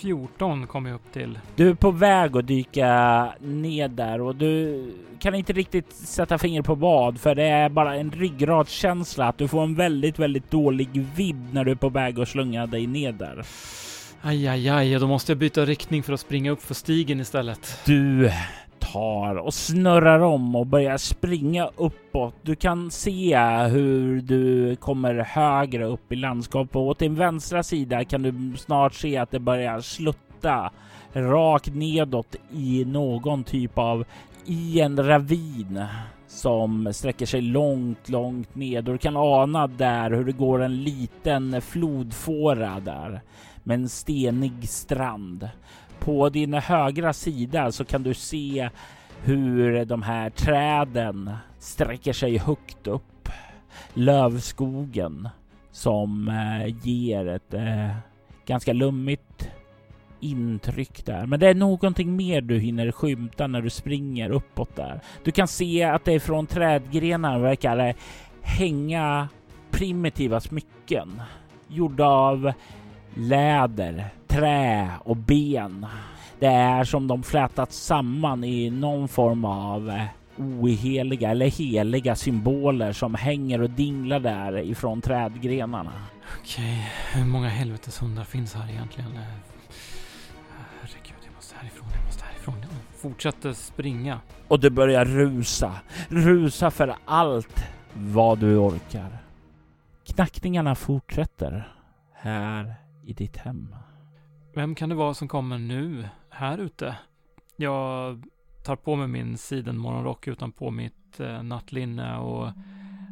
14 kom jag upp till. Du är på väg att dyka ned där och du kan inte riktigt sätta fingret på vad för det är bara en ryggradskänsla att du får en väldigt, väldigt dålig vibb när du är på väg att slunga dig ned där. Aj, aj, aj, då måste jag byta riktning för att springa upp för stigen istället. Du tar och snurrar om och börjar springa uppåt. Du kan se hur du kommer högre upp i landskapet och åt din vänstra sida kan du snart se att det börjar slutta rakt nedåt i någon typ av i en ravin som sträcker sig långt, långt ned och du kan ana där hur det går en liten flodfåra där med en stenig strand. På din högra sida så kan du se hur de här träden sträcker sig högt upp. Lövskogen som eh, ger ett eh, ganska lummigt intryck där. Men det är någonting mer du hinner skymta när du springer uppåt där. Du kan se att det från trädgrenar verkar eh, hänga primitiva smycken gjorda av läder, trä och ben. Det är som de flätats samman i någon form av eh, oheliga eller heliga symboler som hänger och dinglar där ifrån trädgrenarna. Okej, hur många helveteshundar finns här egentligen? Herregud, jag måste härifrån, jag måste härifrån. Jag fortsätter springa. Och du börjar rusa, rusa för allt vad du orkar. Knackningarna fortsätter här i ditt hem. Vem kan det vara som kommer nu här ute? Jag tar på mig min sidenmorgonrock utanpå mitt eh, nattlinne och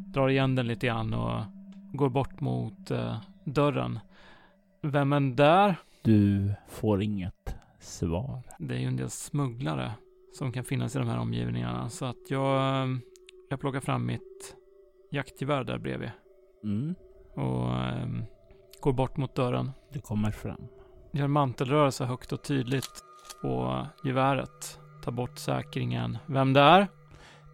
drar igen den lite grann och går bort mot eh, dörren. Vem är där? Du får inget svar. Det är ju en del smugglare som kan finnas i de här omgivningarna så att jag, jag plockar fram mitt jaktgevär där bredvid Mm, och eh, går bort mot dörren. du kommer fram. Gör mantelrörelse högt och tydligt på geväret. Tar bort säkringen. Vem det är?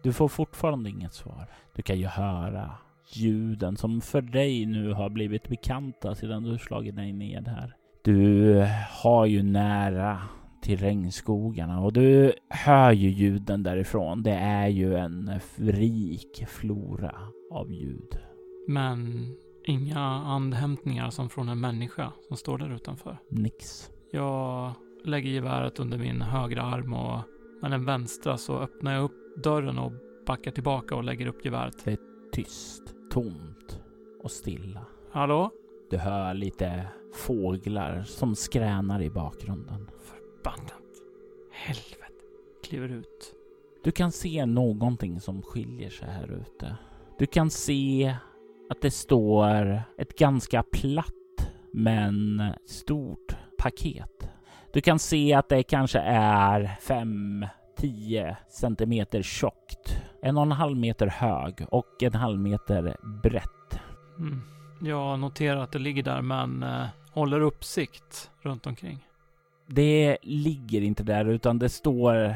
Du får fortfarande inget svar. Du kan ju höra ljuden som för dig nu har blivit bekanta sedan du slagit dig ned här. Du har ju nära till regnskogarna och du hör ju ljuden därifrån. Det är ju en rik flora av ljud. Men inga andhämtningar som från en människa som står där utanför. Nix. Jag lägger geväret under min högra arm och med den vänstra så öppnar jag upp dörren och backar tillbaka och lägger upp geväret. Tyst, tomt och stilla. Hallå? Du hör lite fåglar som skränar i bakgrunden. Förbannat. Helvete. Kliver ut. Du kan se någonting som skiljer sig här ute. Du kan se att det står ett ganska platt men stort paket. Du kan se att det kanske är 5-10 centimeter tjockt, en och en halv meter hög och en halv meter brett. Mm. Jag noterar att det ligger där men eh, håller uppsikt runt omkring. Det ligger inte där utan det står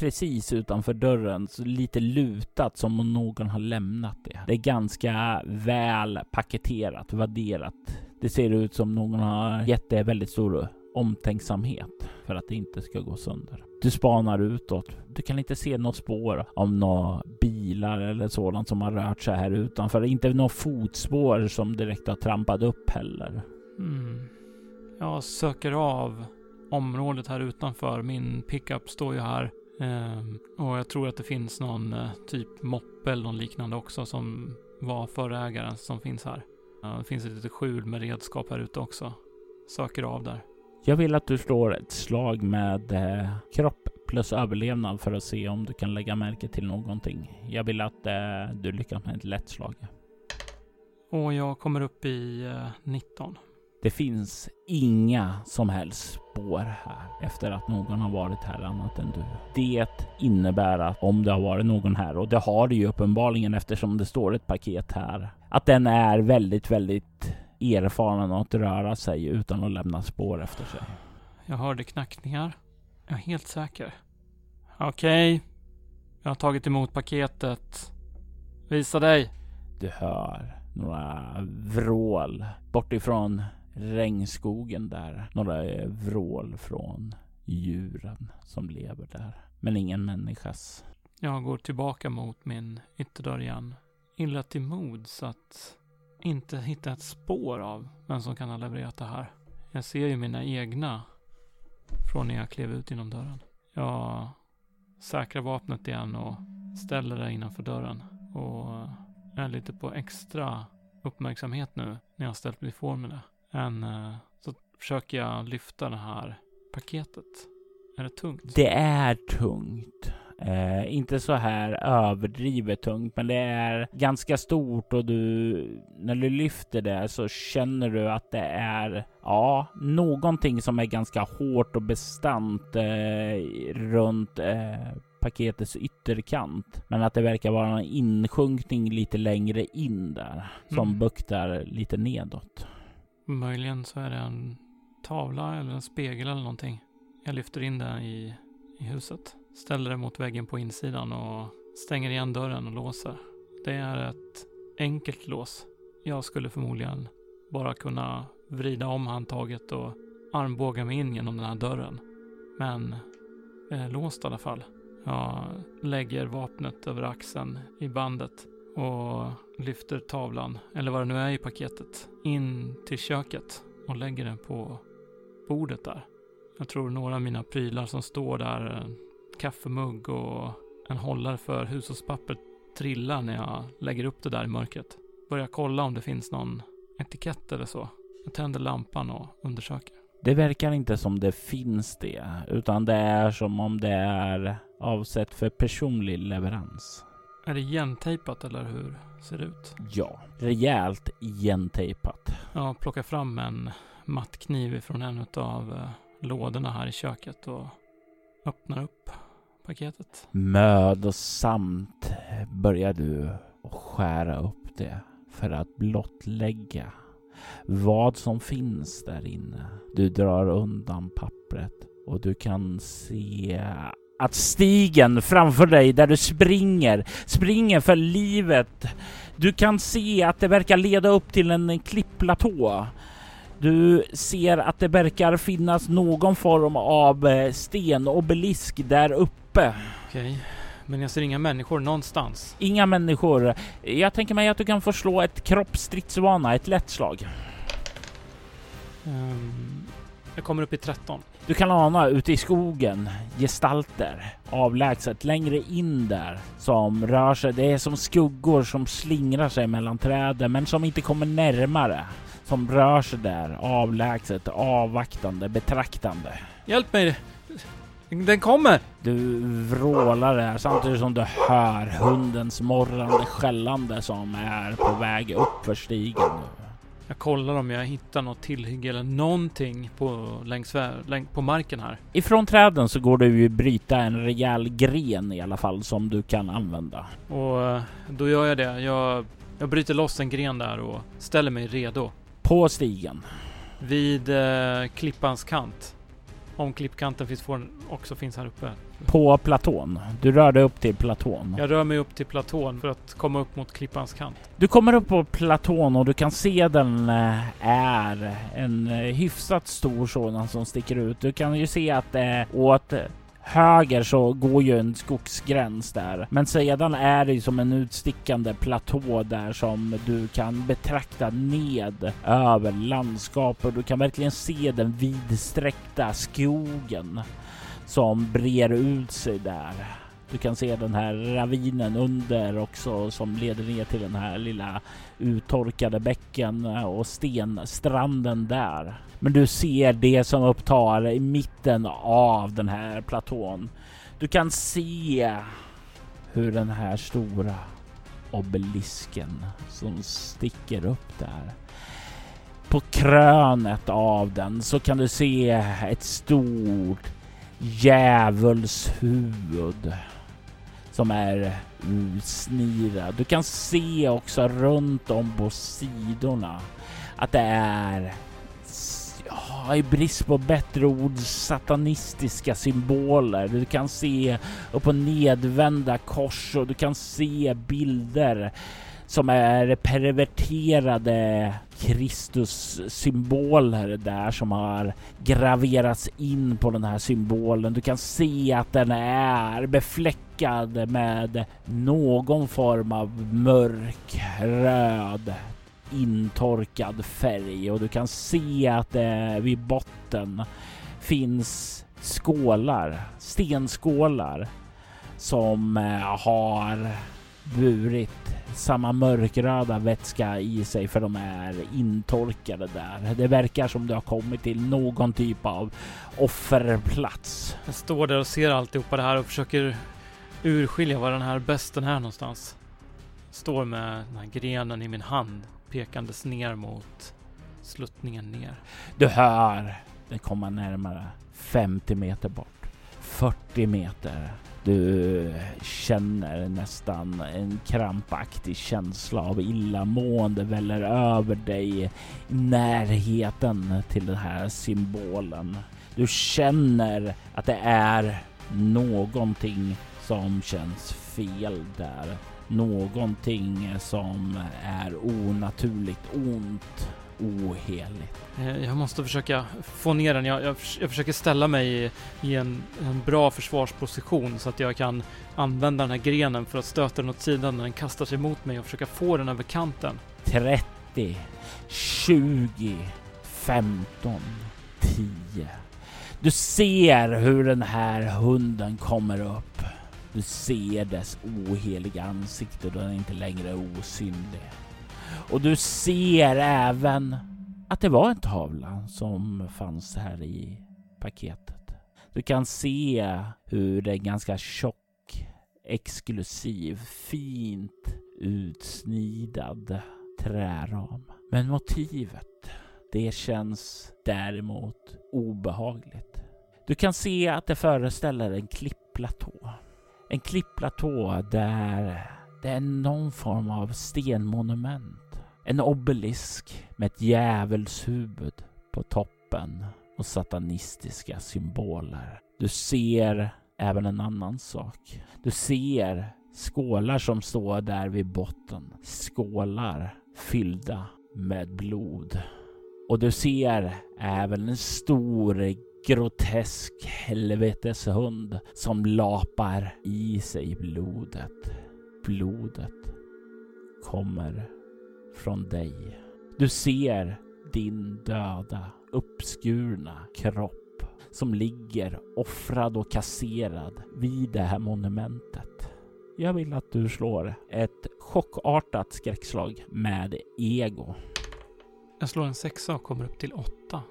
precis utanför dörren, så lite lutat som om någon har lämnat det. Det är ganska väl paketerat, vadderat. Det ser ut som någon har gett det väldigt stor omtänksamhet för att det inte ska gå sönder. Du spanar utåt. Du kan inte se något spår av några bilar eller sådant som har rört sig här utanför. Inte några fotspår som direkt har trampat upp heller. Mm. Jag söker av området här utanför. Min pickup står ju här. Ehm, och jag tror att det finns någon eh, typ moppe eller någon liknande också som var förägaren som finns här. Det finns ett litet skjul med redskap här ute också. Söker av där. Jag vill att du slår ett slag med eh, kropp plus överlevnad för att se om du kan lägga märke till någonting. Jag vill att eh, du lyckas med ett lätt slag. Och jag kommer upp i eh, 19. Det finns inga som helst spår här efter att någon har varit här annat än du. Det innebär att om det har varit någon här, och det har det ju uppenbarligen eftersom det står ett paket här, att den är väldigt, väldigt erfaren att röra sig utan att lämna spår efter sig. Jag hörde knackningar. Jag är helt säker. Okej. Jag har tagit emot paketet. Visa dig. Du hör några vrål bortifrån regnskogen där. Några eh, vrål från djuren som lever där. Men ingen människas. Jag går tillbaka mot min ytterdörr igen. Illa till mods att inte hitta ett spår av vem som kan ha levererat det här. Jag ser ju mina egna från när jag klev ut genom dörren. Jag säkrar vapnet igen och ställer det innanför dörren. Och är lite på extra uppmärksamhet nu när jag ställt mig i formen. Än eh, så försöker jag lyfta det här paketet. Är det tungt? Det är tungt. Eh, inte så här överdrivet tungt, men det är ganska stort och du, när du lyfter det så känner du att det är, ja, någonting som är ganska hårt och bestant eh, runt eh, paketets ytterkant. Men att det verkar vara en insjunkning lite längre in där som mm. buktar lite nedåt. Möjligen så är det en tavla eller en spegel eller någonting. Jag lyfter in den i, i huset. Ställer den mot väggen på insidan och stänger igen dörren och låser. Det är ett enkelt lås. Jag skulle förmodligen bara kunna vrida om handtaget och armbåga mig in genom den här dörren. Men det är låst i alla fall. Jag lägger vapnet över axeln i bandet och lyfter tavlan, eller vad det nu är i paketet, in till köket och lägger den på bordet där. Jag tror några av mina prylar som står där, en kaffemugg och en hållare för hushållspapper trillar när jag lägger upp det där i mörkret. Börjar kolla om det finns någon etikett eller så. Jag tänder lampan och undersöker. Det verkar inte som det finns det, utan det är som om det är avsett för personlig leverans. Är det igentejpat eller hur ser det ut? Ja, rejält igentejpat. Jag plockar fram en mattkniv från en av eh, lådorna här i köket och öppnar upp paketet. Mödosamt börjar du skära upp det för att blottlägga vad som finns där inne. Du drar undan pappret och du kan se att stigen framför dig där du springer, springer för livet. Du kan se att det verkar leda upp till en klippplatå. Du ser att det verkar finnas någon form av eh, stenobelisk där uppe. Okej, men jag ser inga människor någonstans. Inga människor. Jag tänker mig att du kan få slå ett kroppsstridsvana, ett lätt slag. Um, jag kommer upp i 13. Du kan ana ute i skogen gestalter avlägset längre in där som rör sig. Det är som skuggor som slingrar sig mellan träden men som inte kommer närmare. Som rör sig där avlägset, avvaktande, betraktande. Hjälp mig! Den kommer! Du vrålar där samtidigt som du hör hundens morrande skällande som är på väg upp för stigen nu. Jag kollar om jag hittar något tillhygge eller någonting på, längs, längs, på marken här. Ifrån träden så går det ju bryta en rejäl gren i alla fall som du kan använda. Och eh, då gör jag det. Jag, jag bryter loss en gren där och ställer mig redo. På stigen? Vid eh, klippans kant. Om klippkanten finns också finns här uppe. På platån? Du rör dig upp till platån? Jag rör mig upp till platån för att komma upp mot klippans kant. Du kommer upp på platån och du kan se den eh, är en eh, hyfsat stor sådan som sticker ut. Du kan ju se att det åt höger så går ju en skogsgräns där. Men sedan är det ju som en utstickande platå där som du kan betrakta ned över landskapet. Du kan verkligen se den vidsträckta skogen som brer ut sig där. Du kan se den här ravinen under också som leder ner till den här lilla uttorkade bäcken och stenstranden där. Men du ser det som upptar i mitten av den här platån. Du kan se hur den här stora obelisken som sticker upp där. På krönet av den så kan du se ett stort djävulshuvud som är mm, utsnirad. Du kan se också runt om på sidorna att det är ja, i brist på bättre ord satanistiska symboler. Du kan se upp och nedvända kors och du kan se bilder som är perverterade Kristus-symboler där som har graverats in på den här symbolen. Du kan se att den är befläckad med någon form av mörk röd intorkad färg och du kan se att det vid botten finns skålar, stenskålar som eh, har burit samma mörkröda vätska i sig för de är intorkade där. Det verkar som det har kommit till någon typ av offerplats. Jag står där och ser alltihopa det här och försöker urskilja var den här besten är någonstans. Står med den här grenen i min hand pekandes ner mot sluttningen ner. Du hör den komma närmare 50 meter bort, 40 meter. Du känner nästan en krampaktig känsla av illamående väller över dig i närheten till den här symbolen. Du känner att det är någonting som känns fel där. Någonting som är onaturligt ont, oheligt. Eh, jag måste försöka få ner den. Jag, jag, jag försöker ställa mig i, i en, en, bra försvarsposition så att jag kan använda den här grenen för att stöta den åt sidan när den kastar sig mot mig och försöka få den över kanten. 30, 20, 15, 10. Du ser hur den här hunden kommer upp. Du ser dess oheliga ansikte då den inte längre är osynlig. Och du ser även att det var en tavla som fanns här i paketet. Du kan se hur det är ganska tjock, exklusiv, fint utsnidad träram. Men motivet, det känns däremot obehagligt. Du kan se att det föreställer en klippplatå. En klippplatå där det är någon form av stenmonument. En obelisk med ett djävulshuvud på toppen och satanistiska symboler. Du ser även en annan sak. Du ser skålar som står där vid botten. Skålar fyllda med blod. Och du ser även en stor grotesk helveteshund som lapar i sig blodet. Blodet kommer från dig. Du ser din döda, uppskurna kropp som ligger offrad och kasserad vid det här monumentet. Jag vill att du slår ett chockartat skräckslag med ego. Jag slår en sexa och kommer upp till åtta.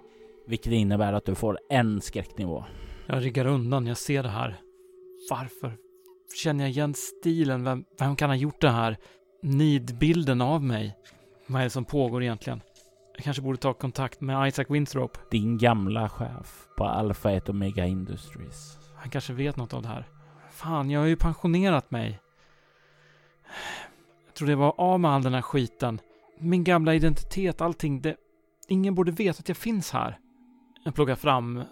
Vilket innebär att du får en skräcknivå. Jag ryggar undan, jag ser det här. Varför känner jag igen stilen? Vem, vem kan ha gjort det här? Nidbilden av mig. Vad är det som pågår egentligen? Jag kanske borde ta kontakt med Isaac Winthrop. Din gamla chef på Alpha 1 Omega Industries. Han kanske vet något av det här. Fan, jag har ju pensionerat mig. Jag trodde jag var av med all den här skiten. Min gamla identitet, allting. Det... Ingen borde veta att jag finns här. Jag plockar fram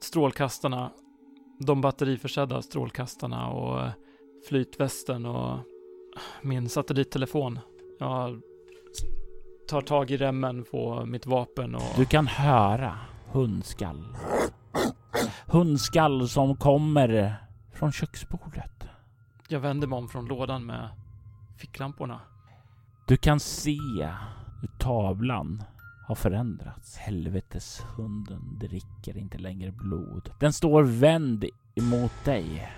strålkastarna. De batteriförsedda strålkastarna och flytvästen och min satellittelefon. Jag tar tag i remmen på mitt vapen och... Du kan höra hundskall. Hundskall som kommer från köksbordet. Jag vänder mig om från lådan med ficklamporna. Du kan se hur tavlan har förändrats. Helveteshunden dricker inte längre blod. Den står vänd emot dig.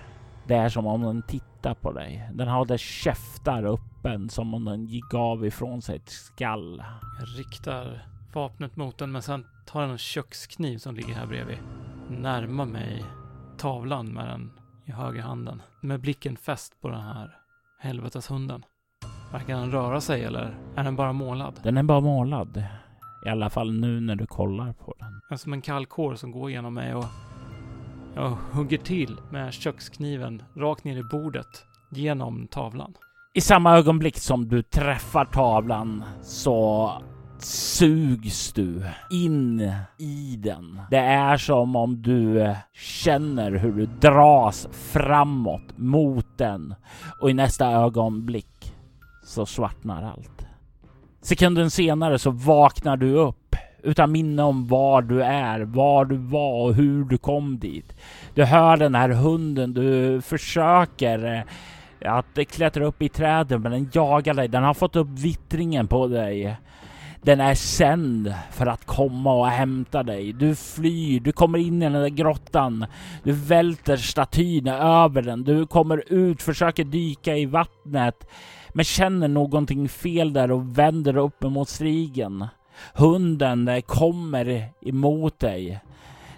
Det är som om den tittar på dig. Den har dess käftar öppen som om den gav ifrån sig ett skall. Jag riktar vapnet mot den men sen tar jag en kökskniv som ligger här bredvid. Närmar mig tavlan med den i höger handen. Med blicken fäst på den här helveteshunden. Verkar den röra sig eller är den bara målad? Den är bara målad. I alla fall nu när du kollar på den. Det är som en kall kår som går genom mig och jag hugger till med kökskniven rakt ner i bordet genom tavlan. I samma ögonblick som du träffar tavlan så sugs du in i den. Det är som om du känner hur du dras framåt mot den och i nästa ögonblick så svartnar allt. Sekunden senare så vaknar du upp utan minne om var du är, var du var och hur du kom dit. Du hör den här hunden, du försöker eh, att klättra upp i träden men den jagar dig. Den har fått upp vittringen på dig. Den är sänd för att komma och hämta dig. Du flyr, du kommer in i den där grottan. Du välter statyn över den. Du kommer ut, försöker dyka i vattnet. Men känner någonting fel där och vänder upp mot stigen. Hunden kommer emot dig.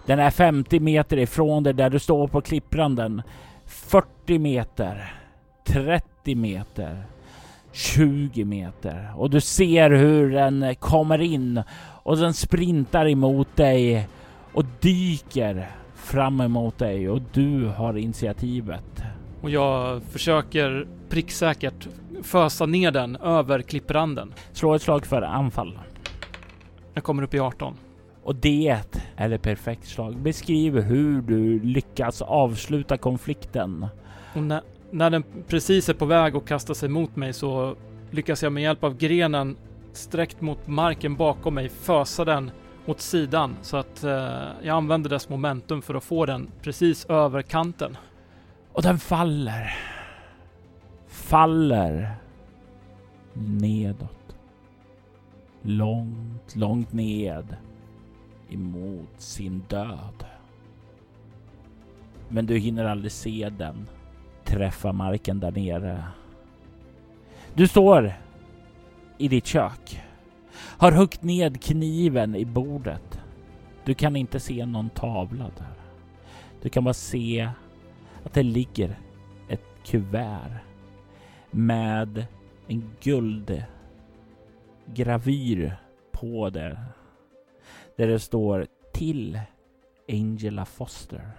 Den är 50 meter ifrån dig där du står på klippranden. 40 meter. 30 meter. 20 meter och du ser hur den kommer in och den sprintar emot dig och dyker fram emot dig och du har initiativet. Och jag försöker pricksäkert fösa ner den över klippranden. Slå ett slag för anfall. Jag kommer upp i 18. Och det är ett perfekt slag. Beskriv hur du lyckas avsluta konflikten. Och när, när den precis är på väg att kasta sig mot mig så lyckas jag med hjälp av grenen sträckt mot marken bakom mig fösa den åt sidan så att eh, jag använder dess momentum för att få den precis över kanten. Och den faller. Faller nedåt. Långt, långt ned emot sin död. Men du hinner aldrig se den träffa marken där nere. Du står i ditt kök. Har huggit ned kniven i bordet. Du kan inte se någon tavla där. Du kan bara se att det ligger ett kuvert med en guldgravyr på det. Där det står till Angela Foster.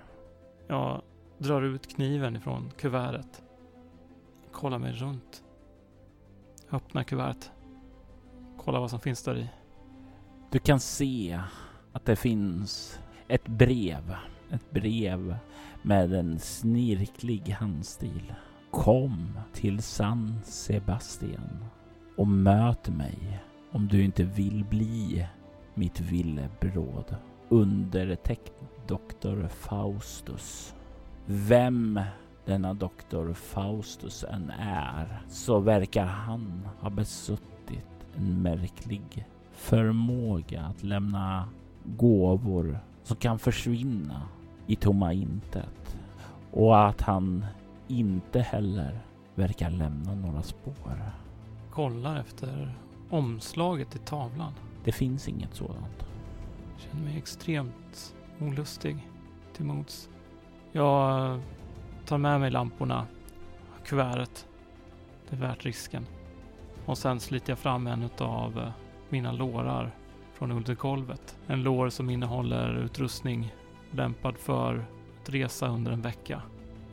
Jag drar ut kniven ifrån kuvertet. Kollar mig runt. Öppnar kuvertet. Kollar vad som finns där i. Du kan se att det finns ett brev. Ett brev med en snirklig handstil. Kom till San Sebastian och möt mig om du inte vill bli mitt villebråd. Undertecknad Doktor Faustus. Vem denna doktor Faustus än är så verkar han ha besuttit en märklig förmåga att lämna gåvor som kan försvinna i tomma intet. Och att han inte heller verkar lämna några spår. Kollar efter omslaget i tavlan. Det finns inget sådant. Känner mig extremt olustig till mods. Jag tar med mig lamporna, kuvertet. Det är värt risken. Och sen sliter jag fram en av eh, mina lårar från undergolvet. En lår som innehåller utrustning lämpad för att resa under en vecka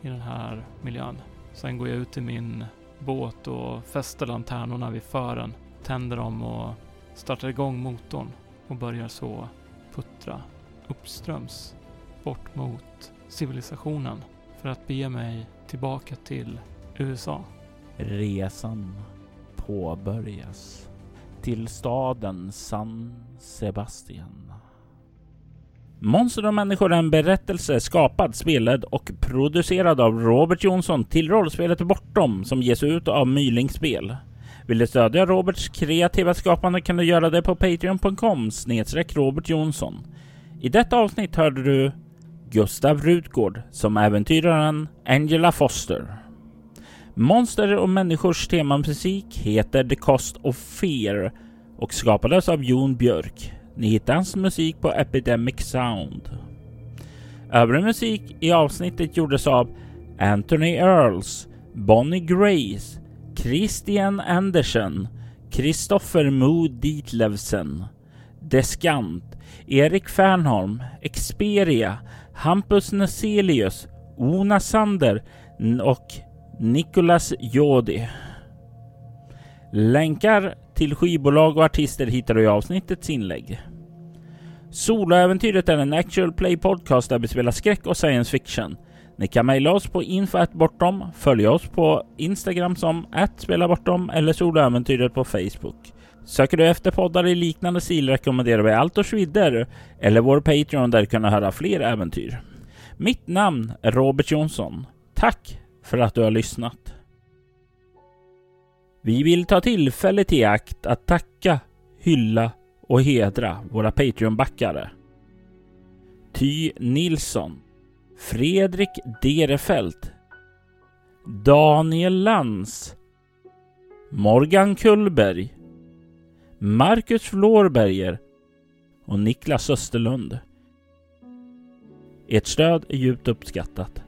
i den här miljön. Sen går jag ut till min båt och fäster lanternorna vid fören, tänder dem och startar igång motorn och börjar så puttra uppströms bort mot civilisationen för att bege mig tillbaka till USA. Resan påbörjas till staden San Sebastian. Monster och människor är en berättelse skapad, spelad och producerad av Robert Jonsson till rollspelet Bortom som ges ut av Myling Spel. Vill du stödja Roberts kreativa skapande kan du göra det på patreon.com snedstreck Robert Jonsson. I detta avsnitt hörde du Gustav Rutgård som äventyraren Angela Foster. Monster och människors temamusik heter The Cost of Fear och skapades av Jon Björk. Ni hittar hans musik på Epidemic Sound. Övrig musik i avsnittet gjordes av Anthony Earls, Bonnie Grace, Christian Andersen, Kristoffer Mo Dietlevsen, Deskant, Erik Fernholm, Experia, Hampus Neselius, Ona Sander och Nicolas Jodi. Länkar till skivbolag och artister hittar du i avsnittets inlägg. Soloäventyret är en actual play podcast där vi spelar skräck och science fiction. Ni kan mejla oss på info.bortom, följa oss på Instagram som @spelabortom eller soloäventyret på Facebook. Söker du efter poddar i liknande stil rekommenderar vi Altors vidder eller vår Patreon där du kan höra fler äventyr. Mitt namn är Robert Jonsson. Tack för att du har lyssnat. Vi vill ta tillfället i akt att tacka, hylla och hedra våra Patreon-backare. Ty Nilsson, Fredrik Derefelt, Daniel Lantz, Morgan Kullberg, Marcus Florberger och Niklas Österlund. Ert stöd är djupt uppskattat.